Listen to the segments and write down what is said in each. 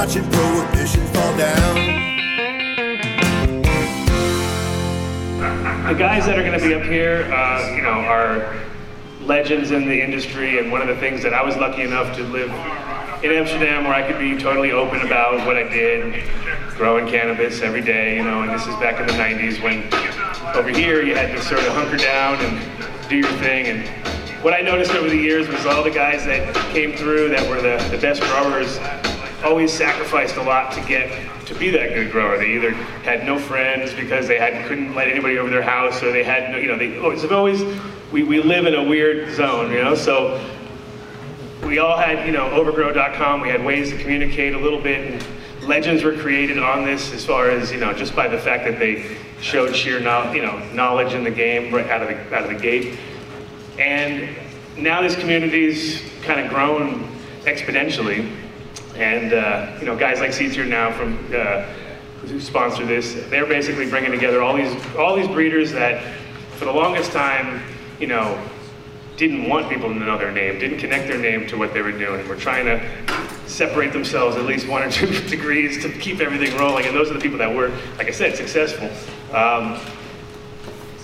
watching prohibition fall down. The guys that are going to be up here, uh, you know, are legends in the industry, and one of the things that I was lucky enough to live in Amsterdam where I could be totally open about what I did, growing cannabis every day, you know, and this is back in the 90s when over here you had to sort of hunker down and do your thing. And what I noticed over the years was all the guys that came through that were the, the best growers always sacrificed a lot to get to be that good grower. They either had no friends because they had couldn't let anybody over their house, or they had no, you know, they always, always we, we live in a weird zone, you know. So we all had, you know, overgrow.com. We had ways to communicate a little bit, and legends were created on this as far as you know, just by the fact that they showed sheer, no, you know, knowledge in the game right out of the out of the gate. And now this community's kind of grown exponentially, and uh, you know, guys like Seeds Here Now from uh, who sponsor this, they're basically bringing together all these all these breeders that, for the longest time, you know, didn't want people to know their name, didn't connect their name to what they were doing. We're trying to separate themselves at least one or two degrees to keep everything rolling, and those are the people that were, like I said, successful. Um,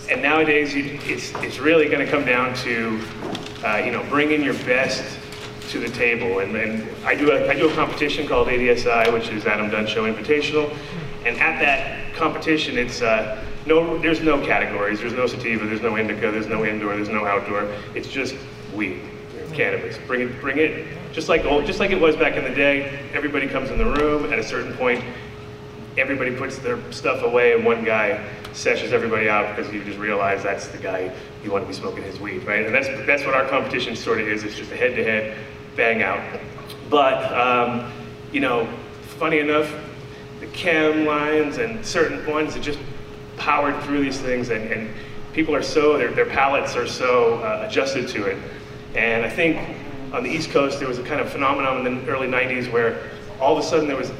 and nowadays, you, it's, it's really going to come down to, uh, you know, bringing your best to the table. And, and I, do a, I do a competition called ADSI, which is Adam Dunn Show Invitational. And at that competition, it's uh, no, there's no categories. There's no sativa. There's no indica. There's no indoor. There's no outdoor. It's just weed, cannabis. Bring it, bring it. Just like old, just like it was back in the day. Everybody comes in the room at a certain point. Everybody puts their stuff away, and one guy sessions everybody out because you just realize that's the guy you want to be smoking his weed, right? And that's that's what our competition sort of is. It's just a head-to-head bang out. But um, you know, funny enough, the chem lines and certain ones that just powered through these things, and, and people are so, their, their palates are so uh, adjusted to it. And I think on the East Coast, there was a kind of phenomenon in the early 90s where all of a sudden there was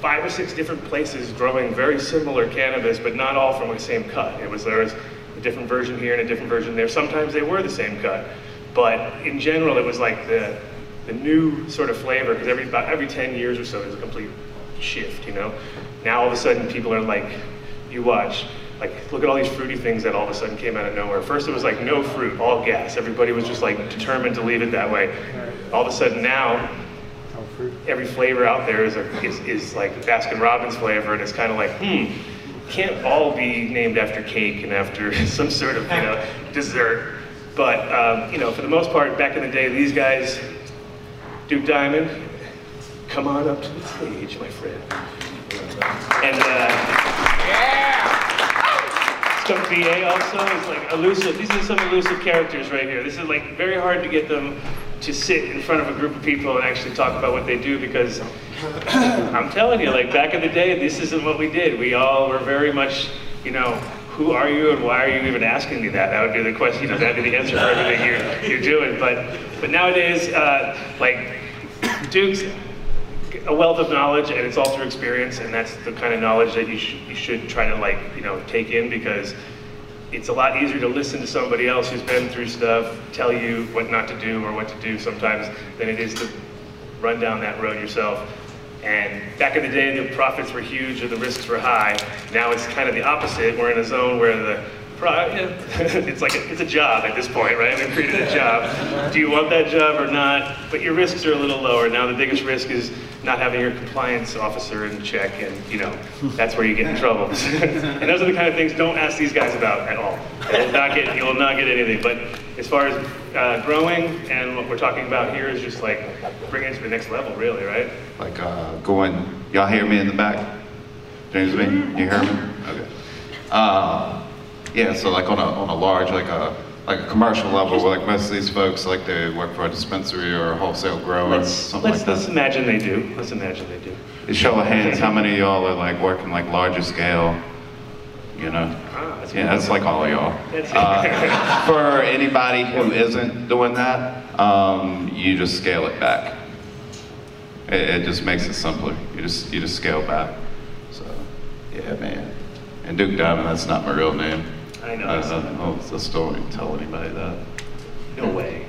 five or six different places growing very similar cannabis, but not all from the same cut. It was there was a different version here and a different version there. Sometimes they were the same cut, but in general, it was like the the new sort of flavor because every about every 10 years or so, there's a complete shift. You know, now all of a sudden people are like you watch. Like, look at all these fruity things that all of a sudden came out of nowhere. First, it was like no fruit, all gas. Everybody was just like determined to leave it that way. All of a sudden, now every flavor out there is, a, is, is like Baskin Robbins flavor, and it's kind of like, hmm, can't all be named after cake and after some sort of you know dessert. But um, you know, for the most part, back in the day, these guys, Duke Diamond, come on up to the stage, my friend. And. Uh, yeah, Skunk VA also is like elusive. These are some elusive characters right here. This is like very hard to get them to sit in front of a group of people and actually talk about what they do because I'm telling you, like back in the day, this isn't what we did. We all were very much, you know, who are you and why are you even asking me that? That would be the question, you know, that'd be the answer for everything you're, you're doing. But, but nowadays, uh, like Duke's a wealth of knowledge and it's all through experience and that's the kind of knowledge that you, sh- you should try to like you know take in because it's a lot easier to listen to somebody else who's been through stuff tell you what not to do or what to do sometimes than it is to run down that road yourself. And back in the day the profits were huge or the risks were high. Now it's kind of the opposite. We're in a zone where the it's like a, it's a job at this point, right? We've created a job. Do you want that job or not? But your risks are a little lower. Now the biggest risk is not having your compliance officer in check, and you know that's where you get in trouble. and those are the kind of things don't ask these guys about at all. You will not get you will not get anything. But as far as uh, growing and what we're talking about here is just like bringing it to the next level, really, right? Like uh, going. Y'all hear me in the back? James, me? You hear me? Okay. Uh, yeah, so like on a, on a large, like a, like a commercial level, like most of these folks, like they work for a dispensary or a wholesale grower, Let's, something let's, like that. let's imagine they do. Let's imagine they do. A show of hands, how many of y'all are like working like larger scale? You know? Ah, that's Yeah, that's like all of y'all. Uh, for anybody who isn't doing that, um, you just scale it back. It, it just makes it simpler. You just you just scale back. So, yeah, man. And Duke Diamond, that's not my real name. I know. Oh, it's a story. Tell anybody that. No way.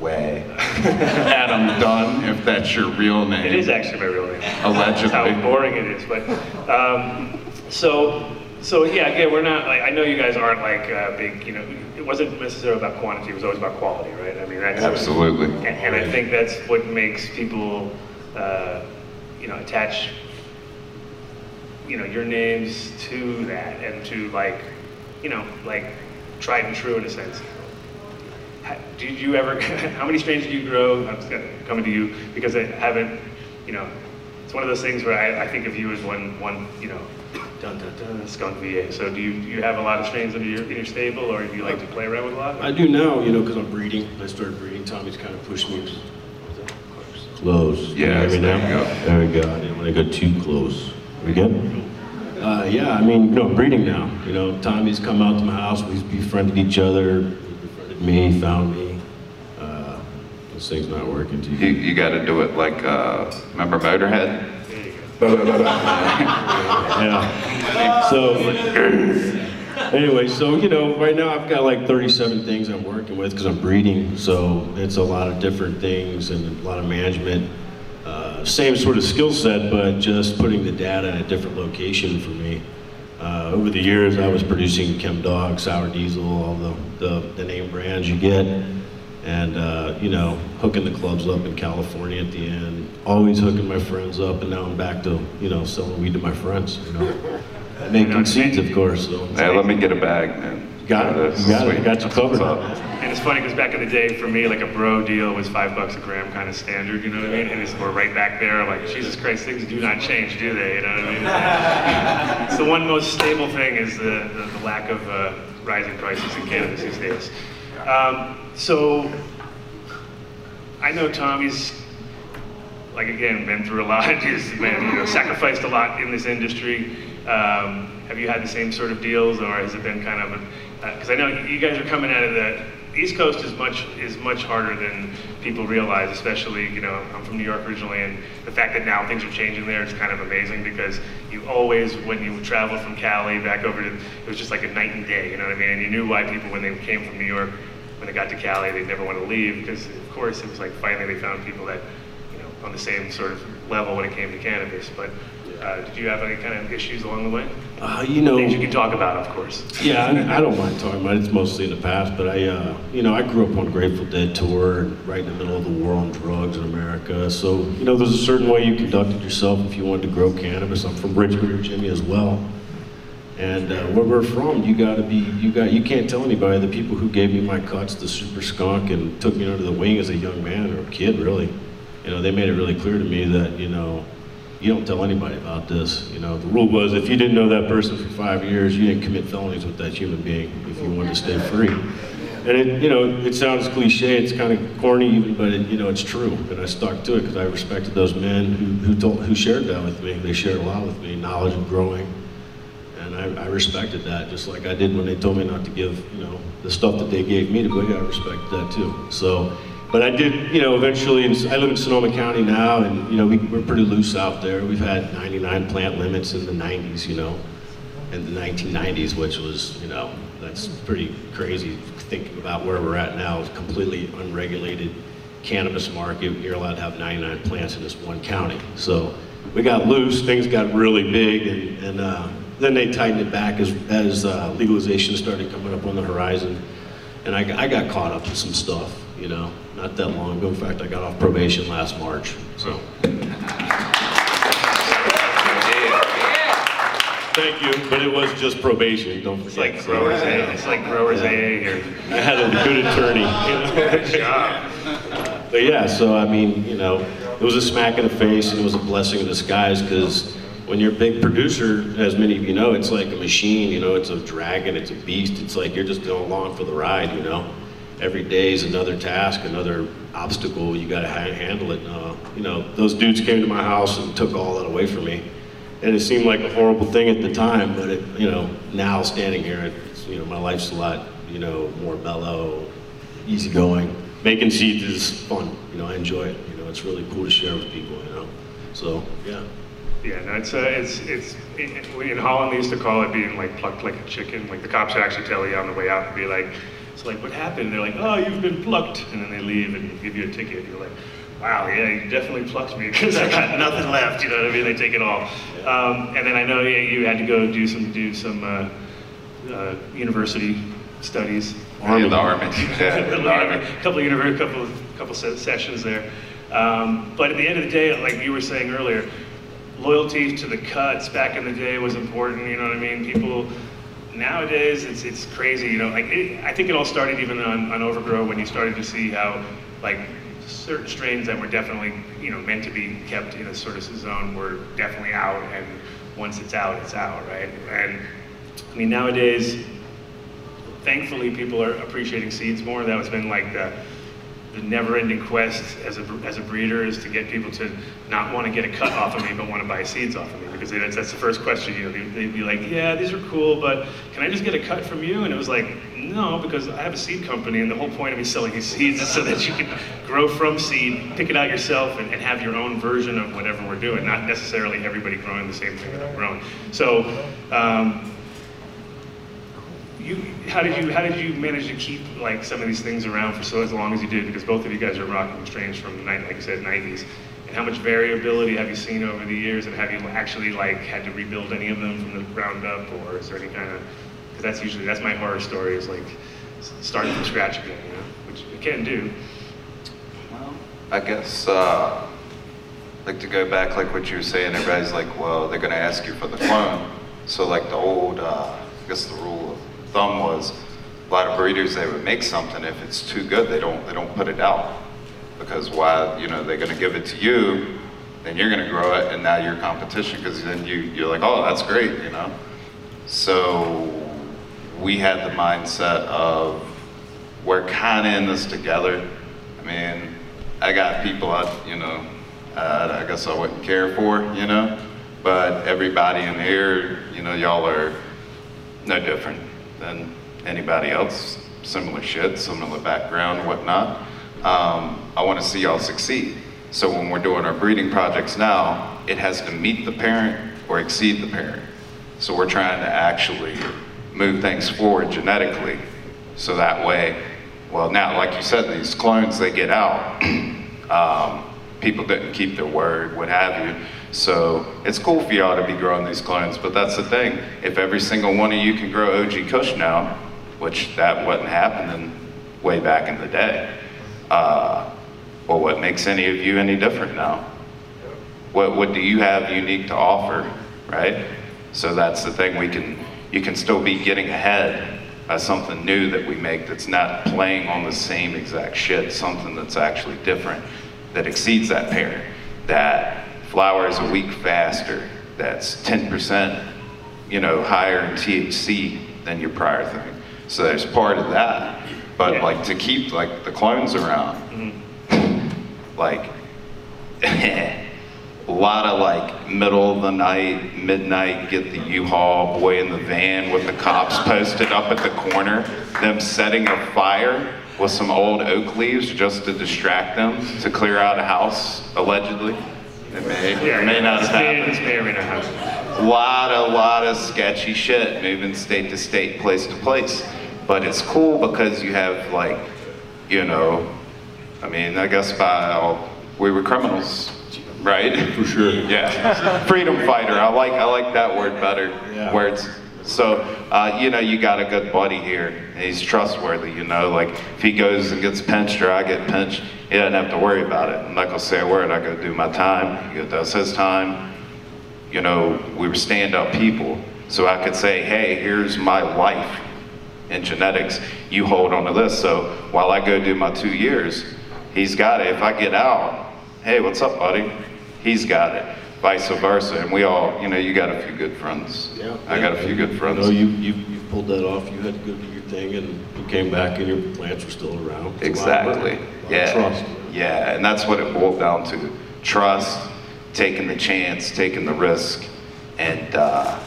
Way. Adam Dunn, if that's your real name. It is actually my real name. Allegedly. That's how boring it is, but, um, so, so yeah, again, we're not, like, I know you guys aren't like, uh, big, you know, it wasn't necessarily about quantity, it was always about quality, right? I mean, that's. Absolutely. And, and I think that's what makes people, uh, you know, attach, you know, your names to that and to like, you know, like tried and true in a sense. Ha- Did you ever, how many strains do you grow? I'm just gonna- coming to you because I haven't, you know, it's one of those things where I, I think of you as one, one, you know, dun dun dun, skunk VA. So do you, do you have a lot of strains in your, in your stable or do you like to play around with a lot? I do now, you know, because I'm breeding. I started breeding. Tommy's kind of pushed me close. Can you Yes, hear me there now? you go. There we go. When I didn't want to go too close. We good? Uh, yeah, I mean, you know, breeding now. You know, Tommy's come out to my house. We've befriended each other. He befriended me, found me. Uh, this thing's not working You, you got to do it like, uh, remember Motorhead? Yeah. So, anyway, so you know, right now I've got like 37 things I'm working with because I'm breeding. So it's a lot of different things and a lot of management. Uh, same sort of skill set, but just putting the data in a different location for me. Uh, over the years, I was producing Chem Dog, Sour Diesel, all the, the, the name brands you get and uh, you know, hooking the clubs up in California at the end. Always hooking my friends up, and now I'm back to you know selling weed to my friends. You know, making seeds, of course. So Hey, let me get a bag, man. Got it, you got it, I got you That's covered. up. And it's funny because back in the day, for me, like a bro deal was five bucks a gram, kind of standard. You know what I mean? And it's, we're right back there. Like Jesus Christ, things do not change, do they? You know what I mean? it's the one most stable thing is the, the, the lack of uh, rising prices in cannabis these days. Um, so I know Tommy's like again been through a lot. He's been you know sacrificed a lot in this industry. Um, have you had the same sort of deals, or has it been kind of? Uh, because I know you guys are coming out of the East Coast is much is much harder than people realize. Especially you know I'm from New York originally, and the fact that now things are changing there is kind of amazing because you always when you travel from Cali back over to it was just like a night and day. You know what I mean? And you knew why people when they came from New York when they got to Cali they'd never want to leave because of course it was like finally they found people that you know, on the same sort of level when it came to cannabis. But uh, did you have any kind of issues along the way? Uh, you know, Things you can talk about, of course. yeah, I, I don't mind talking about it. It's mostly in the past, but I, uh, you know, I grew up on Grateful Dead tour, right in the middle of the war on drugs in America. So, you know, there's a certain way you conducted yourself if you wanted to grow cannabis. I'm from Richmond, Virginia, as well. And uh, where we're from, you got to be, you got, you can't tell anybody. The people who gave me my cuts, the Super Skunk, and took me under the wing as a young man or a kid, really, you know, they made it really clear to me that, you know, you don't tell anybody about this. You know, the rule was if you didn't know that person for five years, you didn't commit felonies with that human being if you wanted to stay free. And it, you know, it sounds cliche, it's kind of corny even, but it, you know, it's true. And I stuck to it because I respected those men who, who told, who shared that with me. They shared a lot with me, knowledge and growing. And I, I respected that, just like I did when they told me not to give, you know, the stuff that they gave me to big. I respected that too. So, but I did, you know, eventually. In, I live in Sonoma County now, and you know, we, we're pretty loose out there. We've had 99 plant limits in the 90s, you know, in the 1990s, which was, you know, that's pretty crazy thinking about where we're at now. Completely unregulated cannabis market. You're allowed to have 99 plants in this one county. So we got loose, things got really big, and, and uh, then they tightened it back as, as uh, legalization started coming up on the horizon. And I, I got caught up in some stuff, you know, not that long ago. In fact, I got off probation last March. So thank you, but it was just probation. Don't It's forget. like growers AA. It's like growers AA here. I had a good attorney. Good job. But yeah, so I mean, you know, it was a smack in the face and it was a blessing in disguise because when you're a big producer, as many of you know, it's like a machine, you know, it's a dragon, it's a beast. It's like you're just going along for the ride, you know. Every day is another task, another obstacle. You got to handle it. Uh, you know, those dudes came to my house and took all that away from me. And it seemed like a horrible thing at the time, but it, you know, now standing here, you know, my life's a lot, you know, more mellow, easygoing. Making seeds is fun. You know, I enjoy it. You know, it's really cool to share with people. You know, so yeah. Yeah, no, it's, uh, it's, it's, in, in Holland, they used to call it being like plucked like a chicken. Like the cops would actually tell you on the way out and be like, Like, what happened? They're like, oh, you've been plucked. And then they leave and give you a ticket. You're like, wow, yeah, you definitely plucked me because I got nothing left. You know what I mean? They take it all. Um, and then I know yeah, you had to go do some do some uh, uh, university studies. In the army. Yeah, the army. A couple of couple couple se- sessions there. Um, but at the end of the day, like you were saying earlier, loyalty to the cuts back in the day was important. You know what I mean? People nowadays, it's it's crazy. You know, like it, I think it all started even on, on Overgrow when you started to see how like certain strains that were definitely you know meant to be kept in a sort of zone were definitely out, and once it's out, it's out, right? And I mean nowadays thankfully people are appreciating seeds more. That has been like the, the never-ending quest as a, as a breeder is to get people to not want to get a cut off of me, but want to buy seeds off of me because that's, that's the first question. You know, they- they'd be like, "Yeah, these are cool, but can I just get a cut from you?" And it was like, "No, because I have a seed company, and the whole point of me selling these seeds is so that you can grow from seed, pick it out yourself, and, and have your own version of whatever we're doing. Not necessarily everybody growing the same thing that I'm growing." So. Um, you, how did you how did you manage to keep like some of these things around for so as long as you did? Because both of you guys are rocking strains from the night, like you said, '90s. And how much variability have you seen over the years? And have you actually like had to rebuild any of them from the ground up, or is there any kind of? Because that's usually that's my horror story is like starting from scratch again, you know, which you can't do. Well, I guess, uh, like to go back, like what you were saying, everybody's like, well, they're gonna ask you for the clone. So like the old, uh, I guess the rule of thumb was, a lot of breeders, they would make something, if it's too good, they don't, they don't put it out. Because why, you know, they're gonna give it to you, then you're gonna grow it, and now you're competition, because then you, you're like, oh, that's great, you know? So we had the mindset of we're kind of in this together. I mean, I got people I, you know, uh, I guess I wouldn't care for, you know, but everybody in here, you know, y'all are no different than anybody else. Similar shit, similar background, whatnot. Um, I want to see y'all succeed. So when we're doing our breeding projects now, it has to meet the parent or exceed the parent. So we're trying to actually move things forward genetically. So that way, well, now, like you said, these clones, they get out. um, people didn't keep their word, what have you. So it's cool for y'all to be growing these clones, but that's the thing. If every single one of you can grow OG Kush now, which that wasn't happening way back in the day, uh, well, what makes any of you any different now? what what do you have unique to offer right so that's the thing we can you can still be getting ahead by something new that we make that's not playing on the same exact shit something that's actually different that exceeds that pair, that flowers a week faster that's 10% you know higher in thc than your prior thing so there's part of that but Yeah. like to keep like the clones around mm-hmm. like a lot of like middle of the night, midnight, get the U-Haul boy in the van with the cops posted up at the corner, them setting a fire with some old oak leaves just to distract them to clear out a house, allegedly. It may, it may not this have may, this may or may not happen. lot, a lot of sketchy shit moving state to state, place to place. But it's cool because you have like, you know, I mean, I guess by all, we were criminals, right? For sure. Yeah, freedom fighter. I like I like that word better. Yeah. Where it's so uh, you know you got a good buddy here. He's trustworthy. You know, like if he goes and gets pinched or I get pinched, he doesn't have to worry about it. I'm not gonna say a word. I go do my time. He does his time. You know, we were stand-up people, so I could say, hey, here's my life in genetics. You hold on to this. So while I go do my two years, he's got it. If I get out, hey, what's up, buddy? He's got it. Vice versa. And we all, you know, you got a few good friends. Yeah. I got a few good friends. You know, you, you, you pulled that off, you had to go do your thing, and you came back and your plants were still around. It's a lot of Exactly. a lot of Yeah. Trust. Yeah, and that's what it boiled down to. Trust, taking the chance, taking the risk, and uh,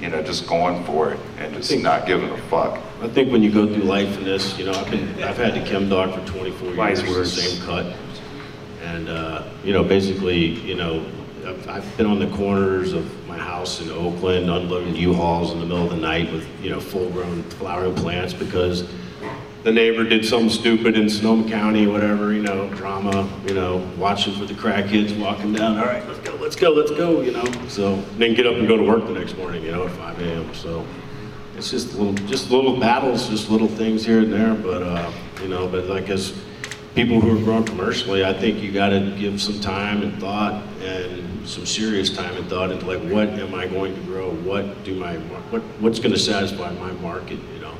you know, just going for it and just think- not giving a fuck. I think when you go through life in this, you know, I've been, I've had the chem dog for 24 Wise years, words. same cut. And, uh, you know, basically, you know, I've, been on the corners of my house in Oakland unloading U-Hauls in the middle of the night with, you know, full-grown flowering plants because the neighbor did something stupid in Sonoma County, whatever, you know, drama, you know, watching for the crackheads walking down, all right, let's go, let's go, let's go, you know, so, then get up and go to work the next morning, you know, at five AM, so. It's just little, just little battles, just little things here and there, but, uh, you know, but like as people who are growing commercially, I think you gotta give some time and thought and some serious time and thought into like, what am I going to grow? What do my, what, what's gonna satisfy my market, you know?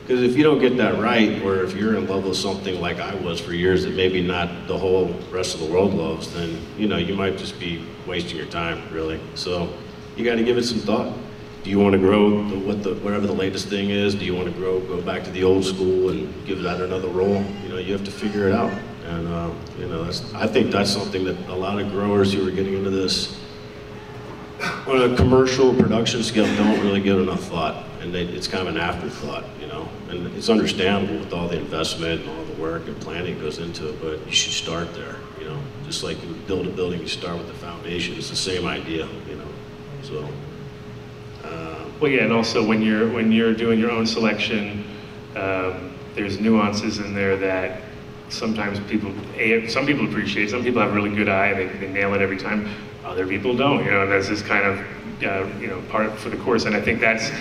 Because if you don't get that right, or if you're in love with something like I was for years that maybe not the whole rest of the world loves, then, you know, you might just be wasting your time, really. So you gotta give it some thought. Do you want to grow the, what the, whatever the latest thing is? Do you want to grow, go back to the old school and give that another role? You know, you have to figure it out. And, uh, you know, I think that's something that a lot of growers who are getting into this on a commercial production scale don't really give enough thought. And they, it's kind of an afterthought, you know? And it's understandable with all the investment and all the work and planning goes into it, but you should start there, you know? Just like you build a building, you start with the foundation. It's the same idea, you know? So, Well, yeah, and also when you're when you're doing your own selection, um, there's nuances in there that sometimes people, some people appreciate. Some people have a really good eye; they, they nail it every time. Other people don't. You know, and that's just kind of uh, you know part for the course. And I think that's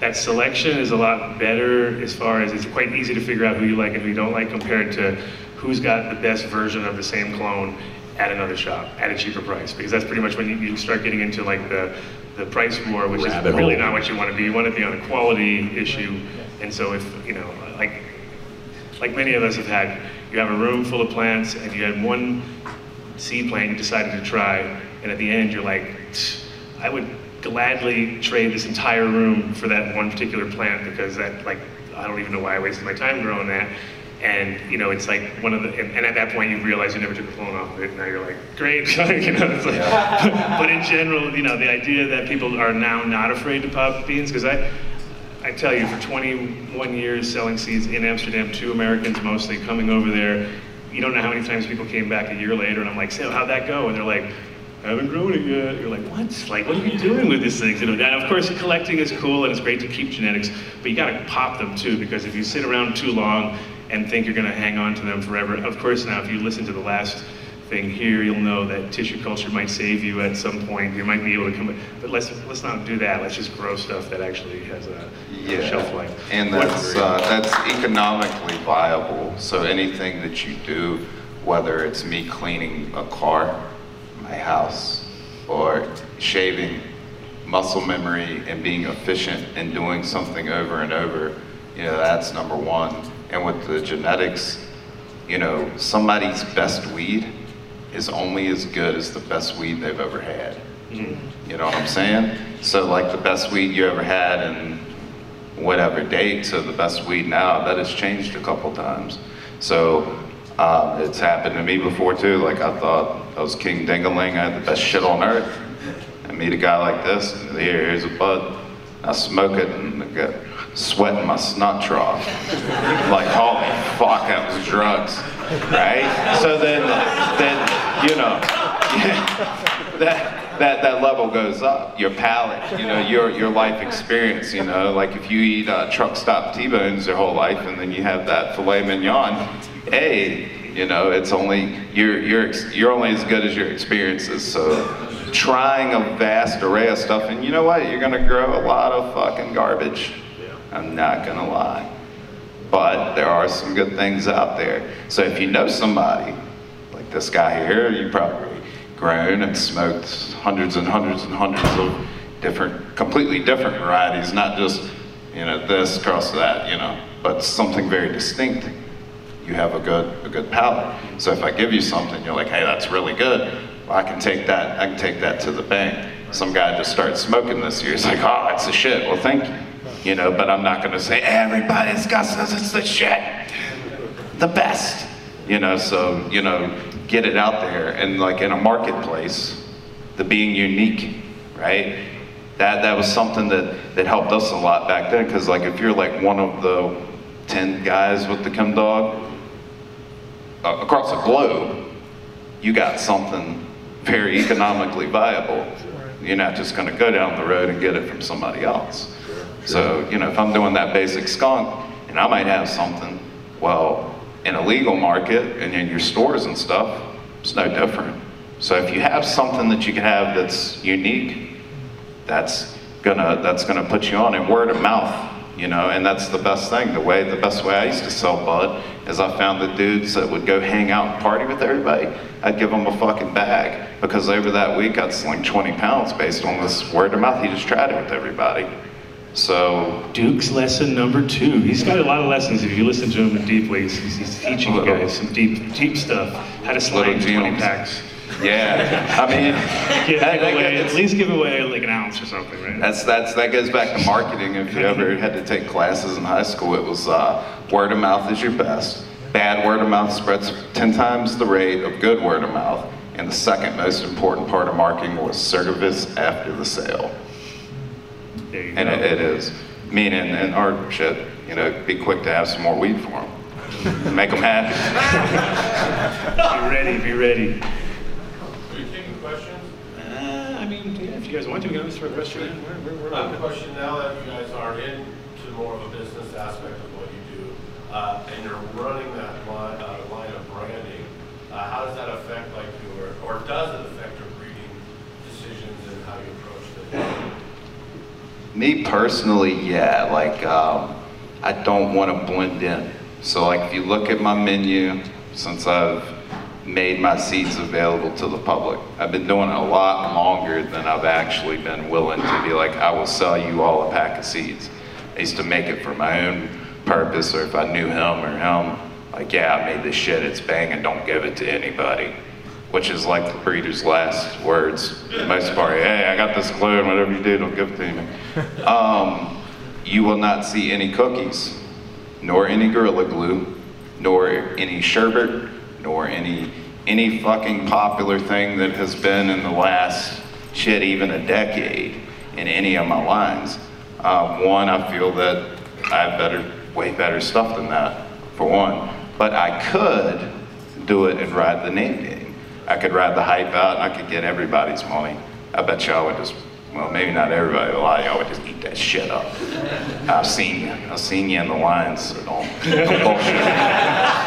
that selection is a lot better as far as it's quite easy to figure out who you like and who you don't like compared to who's got the best version of the same clone at another shop at a cheaper price because that's pretty much when you, you start getting into like the the price war which Rabbit is really hole. not what you want to be. You want to be on a quality issue. And so if you know like like many of us have had you have a room full of plants and you had one seed plant you decided to try and at the end you're like i would gladly trade this entire room for that one particular plant because that like i don't even know why i wasted my time growing that and you know it's like one of the and, and at that point you realize you never took the clone off of it now you're like great you know it's like but in general you know the idea that people are now not afraid to pop beans because i I tell you, for 21 years selling seeds in Amsterdam to Americans mostly, coming over there, you don't know how many times people came back a year later and I'm like, so how'd that go? And they're like, I haven't grown it yet. You're like, what? Like, what are you doing with this thing? You know, and of course, collecting is cool and it's great to keep genetics, but you gotta pop them too, because if you sit around too long and think you're gonna hang on to them forever, of course now, if you listen to the last thing here, you'll know that tissue culture might save you at some point. You might be able to come, but let's let's not do that. Let's just grow stuff that actually has a Yeah, shelf life. and that's uh, that's economically viable. So anything that you do, whether it's me cleaning a car, my house, or shaving, muscle memory and being efficient and doing something over and over, you know, that's number one. And with the genetics, you know, somebody's best weed is only as good as the best weed they've ever had. You know what I'm saying? So like the best weed you ever had and whatever date to the best weed now, that has changed a couple times. So uh, it's happened to me before too. Like I thought I was King Dingaling, I had the best shit on earth. I meet a guy like this, and here, here's a bud. I smoke it and I get sweat my snot trough. like, holy fuck, that was drugs, right? So then, then you know, that, that, that level goes up. Your palate, you know, your, your life experience, you know, like if you eat uh, truck stop T-bones your whole life and then you have that filet mignon, hey, you know, it's only, you're, you're, you're only as good as your experiences. So trying a vast array of stuff, and you know what, you're gonna grow a lot of fucking garbage. I'm not gonna lie. But there are some good things out there. So if you know somebody, like this guy here, you probably grown and smoked hundreds and hundreds and hundreds of different, completely different varieties, not just, you know, this cross that, you know, but something very distinct. You have a good, a good palate. So if I give you something, you're like, hey, that's really good. Well, I can take that, I can take that to the bank. Some guy just starts smoking this year. He's like, oh, it's a shit. Well, thank you. You know, but I'm not gonna say everybody's got this, it's the shit the best. You know, so, you know, get it out there. And like in a marketplace, the being unique, right? That, that was something that, that helped us a lot back then. Because like if you're like one of the 10 guys with the chem dog uh, across the globe, you got something very economically viable. You're not just gonna go down the road and get it from somebody else. So, you know, if I'm doing that basic skunk, and I might have something, Well, in a legal market and in your stores and stuff, it's no different. So if you have something that you can have that's unique, that's gonna that's gonna put you on and word of mouth, you know, and that's the best thing. The way the best way I used to sell bud is I found the dudes that would go hang out and party with everybody. I'd give them a fucking bag because over that week I'd sling 20 pounds based on this word of mouth. He just tried it with everybody. So Duke's lesson number two. He's got a lot of lessons. If you listen to him deeply, he's, he's teaching you guys some deep, deep stuff. How to slang Little 20 packs. yeah, I mean, Give, that- that away, gets- at least give away like an ounce or something, right? That's that's that goes back to marketing. If you ever had to take classes in high school, it was uh, word of mouth is your best. Bad word of mouth spreads ten times the rate of good word of mouth. And the second most important part of marketing was service after the sale. There you And go. it, it is. Meaning, and our shit, you know, be quick to have some more weed for them. Make them happy. Be ready, be ready. Are you taking questions? Uh, I mean, yeah, if you guys want to, we can always throw a question in. We're, we're, we're I have a question now that you guys are into more of a business aspect of what you do, uh, and you're running that line, uh, line of branding, uh, how does that affect like your, or does it affect your breeding decisions and how you approach things? Me personally, yeah, like um, I don't want to blend in. So like if you look at my menu, since I've made my seeds available to the public, I've been doing it a lot longer than I've actually been willing to be like, I will sell you all a pack of seeds. I used to make it for my own purpose, or if I knew him or him, like, yeah, I made this shit, it's banging, don't give it to anybody which is like the breeder's last words. Most part, hey, I got this clue, and whatever you do, don't give it to me. Um, you will not see any cookies, nor any Gorilla Glue, nor any sherbet, nor any any fucking popular thing that has been in the last shit, even a decade, in any of my lines. Um, one, I feel that I have better, way better stuff than that, for one. But I could do it and ride the name game. I could ride the hype out and I could get everybody's money. I bet y'all would just, well, maybe not everybody, but a lot of y'all would just eat that shit up. I've seen you. I've seen you in the lines, so don't, don't bullshit.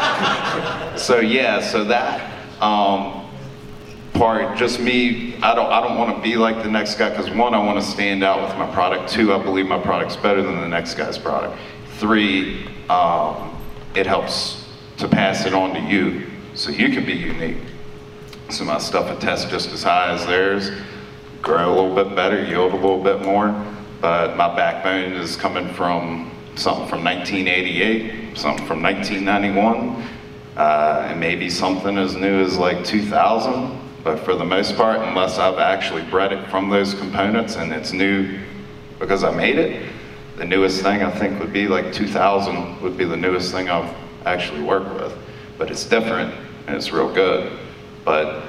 So yeah, so that um, part, just me, I don't, I don't want to be like the next guy because one, I want to stand out with my product. Two, I believe my product's better than the next guy's product. Three, um, it helps to pass it on to you so you can be unique. So my stuff attests just as high as theirs, grow a little bit better, yield a little bit more, but my backbone is coming from something from 1988, something from 1991, uh, and maybe something as new as like 2000. But for the most part, unless I've actually bred it from those components and it's new because I made it, the newest thing I think would be like 2000 would be the newest thing I've actually worked with. But it's different and it's real good. But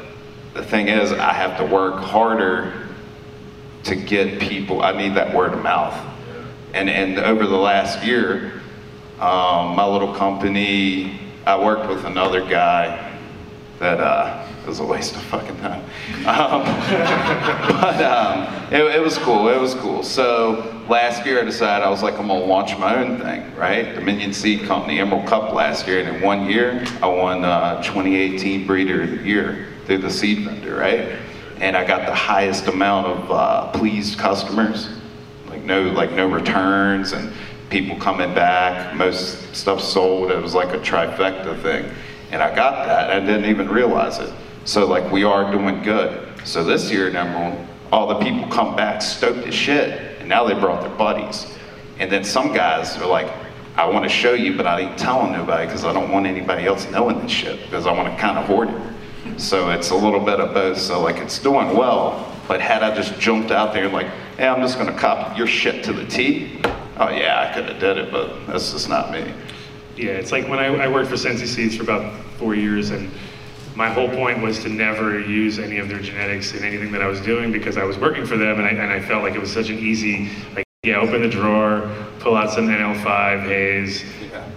the thing is, I have to work harder to get people. I need that word of mouth. And and over the last year, um, my little company, I worked with another guy that uh, was a waste of fucking time. Um, but um, it, it was cool. It was cool. So last year I decided I was like, I'm gonna launch my own thing, right? Dominion Seed Company Emerald Cup last year, and in one year I won uh, 2018 Breeder of the Year through the seed vendor, right? And I got the highest amount of uh, pleased customers, like no like no returns and people coming back. Most stuff sold. It was like a trifecta thing, and I got that. I didn't even realize it. So like we are doing good. So this year Emerald, all the people come back stoked as shit, and now they brought their buddies. And then some guys are like, I want to show you, but I ain't telling nobody because I don't want anybody else knowing this shit because I want to kind of hoard it. So it's a little bit of both. So like it's doing well, but had I just jumped out there like, hey, I'm just gonna copy your shit to the T, oh yeah, I could have did it, but that's just not me. Yeah, it's like when I, I worked for Sensi Seeds for about four years, and my whole point was to never use any of their genetics in anything that I was doing because I was working for them, and I, and I felt like it was such an easy, like, yeah, open the drawer, pull out some NL5 haze,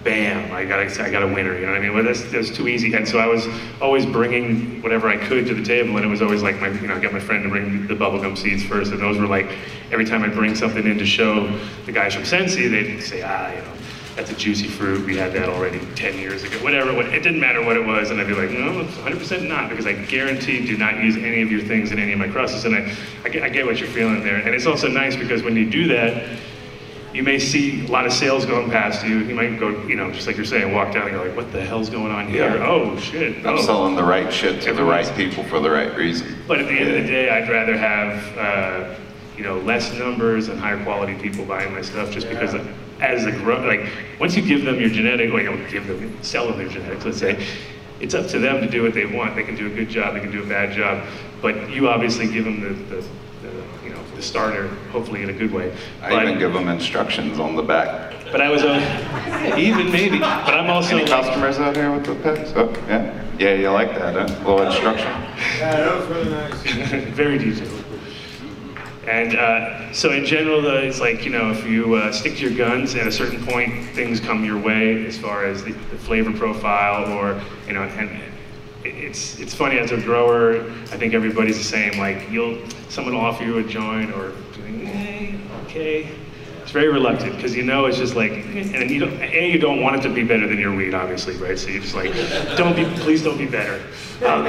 bam, I got I got a winner, you know what I mean? Well, that's, that's too easy, and so I was always bringing whatever I could to the table, and it was always like my, you know, I got my friend to bring the bubblegum seeds first, and those were like, every time I bring something in to show the guys from Sensi, they'd say, ah, you know, that's a juicy fruit. We had that already 10 years ago. Whatever, what, it didn't matter what it was. And I'd be like, no, it's 100% not, because I guarantee do not use any of your things in any of my crosses. And I, I, get, I get what you're feeling there. And it's also nice because when you do that, you may see a lot of sales going past you. You might go, you know, just like you're saying, walk down and go like, what the hell's going on here? Yeah. Oh, shit. I'm oh. selling the right shit to the right people for the right reason. But at the end of the day, I'd rather have, uh, you know, less numbers and higher quality people buying my stuff just because as a grow, like, once you give them your genetic, like, don't give them, sell them their genetics, let's say, it's up to them to do what they want. They can do a good job, they can do a bad job, but you obviously give them the, the, the you know, the starter, hopefully in a good way. I But- even give them instructions on the back. But I was, uh, even maybe, but I'm also. Any customers out here with the pets? Oh, yeah. Yeah, you like that, huh? A Little instruction. Yeah, that was really nice. very detailed. And uh, so in general, though, it's like, you know, if you uh, stick to your guns, at a certain point, things come your way as far as the, the flavor profile or, you know, and it's, it's funny as a grower, I think everybody's the same. Like, you'll, someone will offer you a joint or, eh, okay. It's very reluctant because you know it's just like, and you don't, A, you don't want it to be better than your weed, obviously, right? So you're just like, don't be, please don't be better. Good. I'm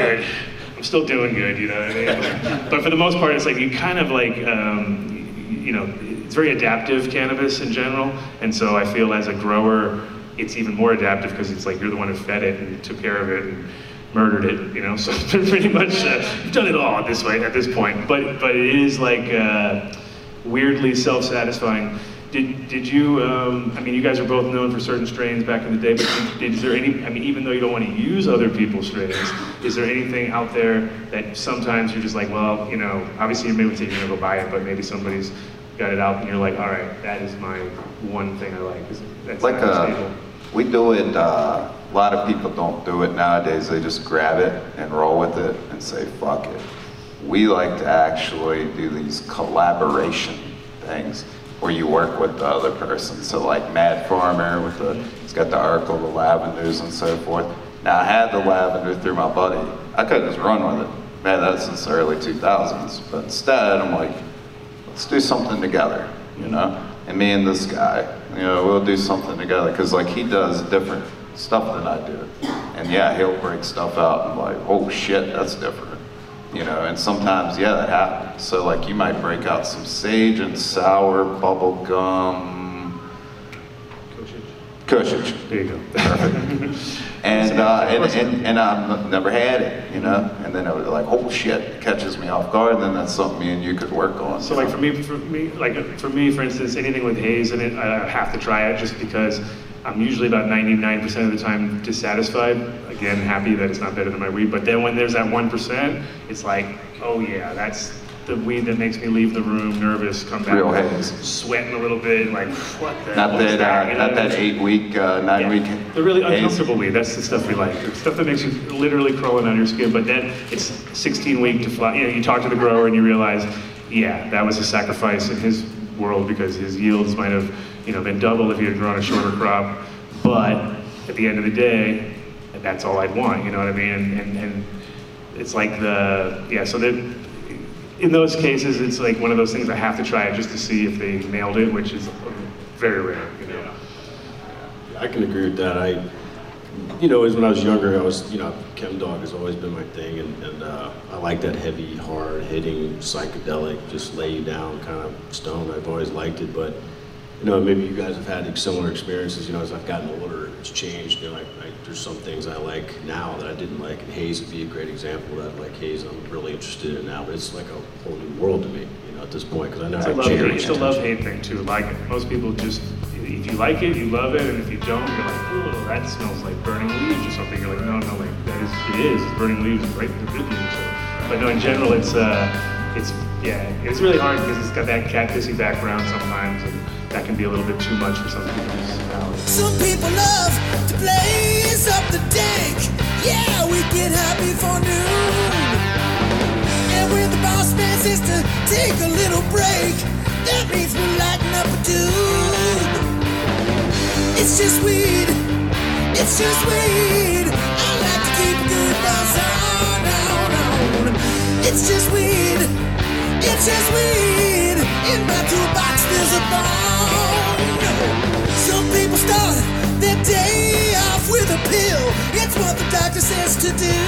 still doing good, you know what I mean? But for the most part, it's like you kind of like, um, you, know, it's very adaptive cannabis in general. And so I feel as a grower, it's even more adaptive because it's like you're the one who fed it and took care of it and murdered it, you know. So pretty much uh, you've done it all at this way at this point. But but it is like uh, weirdly self-satisfying. Did, did you, um, I mean, you guys are both known for certain strains back in the day, but did, is there any, I mean, even though you don't want to use other people's strains, is there anything out there that sometimes you're just like, well, you know, obviously you may say you're going to go buy it, but maybe somebody's got it out and you're like, all right, that is my one thing I like. Is, that's Like, not uh, we do it, uh, a lot of people don't do it nowadays. They just grab it and roll with it and say, fuck it. We like to actually do these collaboration things where you work with the other person. So like Mad Farmer with the, he's got the Urkel, the lavenders and so forth. Now I had the lavender through my buddy. I could just run with it. Man, that's since the early 2000s. But instead, I'm like, let's do something together, you know? And me and this guy, you know, we'll do something together because like he does different stuff than I do. And yeah, he'll break stuff out and like, oh shit, that's different. You know, and sometimes, yeah, that happens. So like you might break out some sage and sour bubble gum, Kushage. There you go. And, uh, and, and, and I've never had it, you know? And then it was like, oh shit, it catches me off guard, and then that's something me and you could work on. So like for me, for me, like for me, for instance, anything with haze in it, I have to try it just because I'm usually about 99% of the time dissatisfied. Again, happy that it's not better than my weed. But then when there's that 1%, it's like, oh yeah, that's the weed that makes me leave the room nervous, come back, Real haze. sweating a little bit, like what the Not hell is that, uh, You know not that eight week, uh, nine Yeah. week. The really haze. uncomfortable weed, that's the stuff we like. The stuff that makes you literally crawling on your skin, but then it's 16 week to fly. You know, you talk to the grower and you realize, yeah, that was a sacrifice in his world because his yields might have, you know, been double if he had grown a shorter crop. But at the end of the day, that's all I'd want, you know what I mean? And, and, and it's like the, yeah, so that, in those cases, it's like one of those things I have to try just to see if they nailed it, which is very rare, you know. I can agree with that. I, you know, as when I was younger, I was, you know, chem dog has always been my thing, and, and uh, I like that heavy, hard hitting, psychedelic, just lay you down kind of stone. I've always liked it, but you know, maybe you guys have had similar experiences. You know, as I've gotten older, it's changed. You know, I, I, there's some things I like now that I didn't like, and haze would be a great example of that. Like haze, I'm really interested in now, but it's like a whole new world to me. You know, at this point, because I know It's a love. It's a love hate thing too. Like most people just, if you like it, you love it, and if you don't, you're like, oh, that smells like burning leaves or something. You're like, no, no, like that is, it is. It's burning leaves right in the leaves. So, but no, in general, it's, uh, it's, yeah, it's really hard because it's got that cactusy background sometimes, and that can be a little bit too much for some people's. Some people love to blaze up the dank. Yeah, we get happy for noon. And when the boss man says to take a little break, that means we lighten up a dude. It's just weed. It's just weed. I like to keep good buzz on, on, on. It's just weed. It's just weed in my toolbox. There's a bomb. Some people start their day off with a pill. It's what the doctor says to do.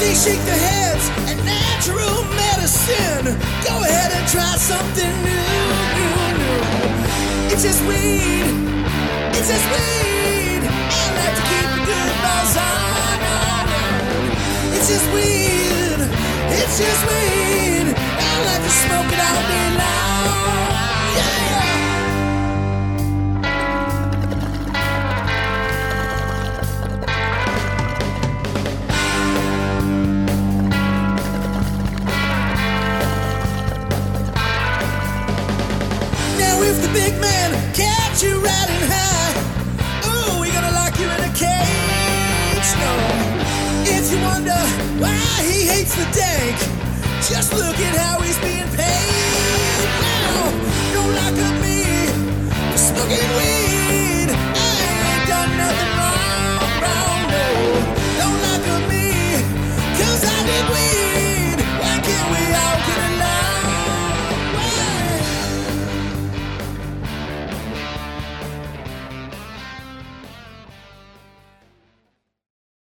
They shake their heads at natural medicine. Go ahead and try something new. new, new. It's just weed. It's just weed. I like to keep the good vibes on. It's just weed. It's just weed. I like to smoke it all day long. Yeah. He hates the dank, just look at how he's being paid. Now, don't lock up me for smoking weed.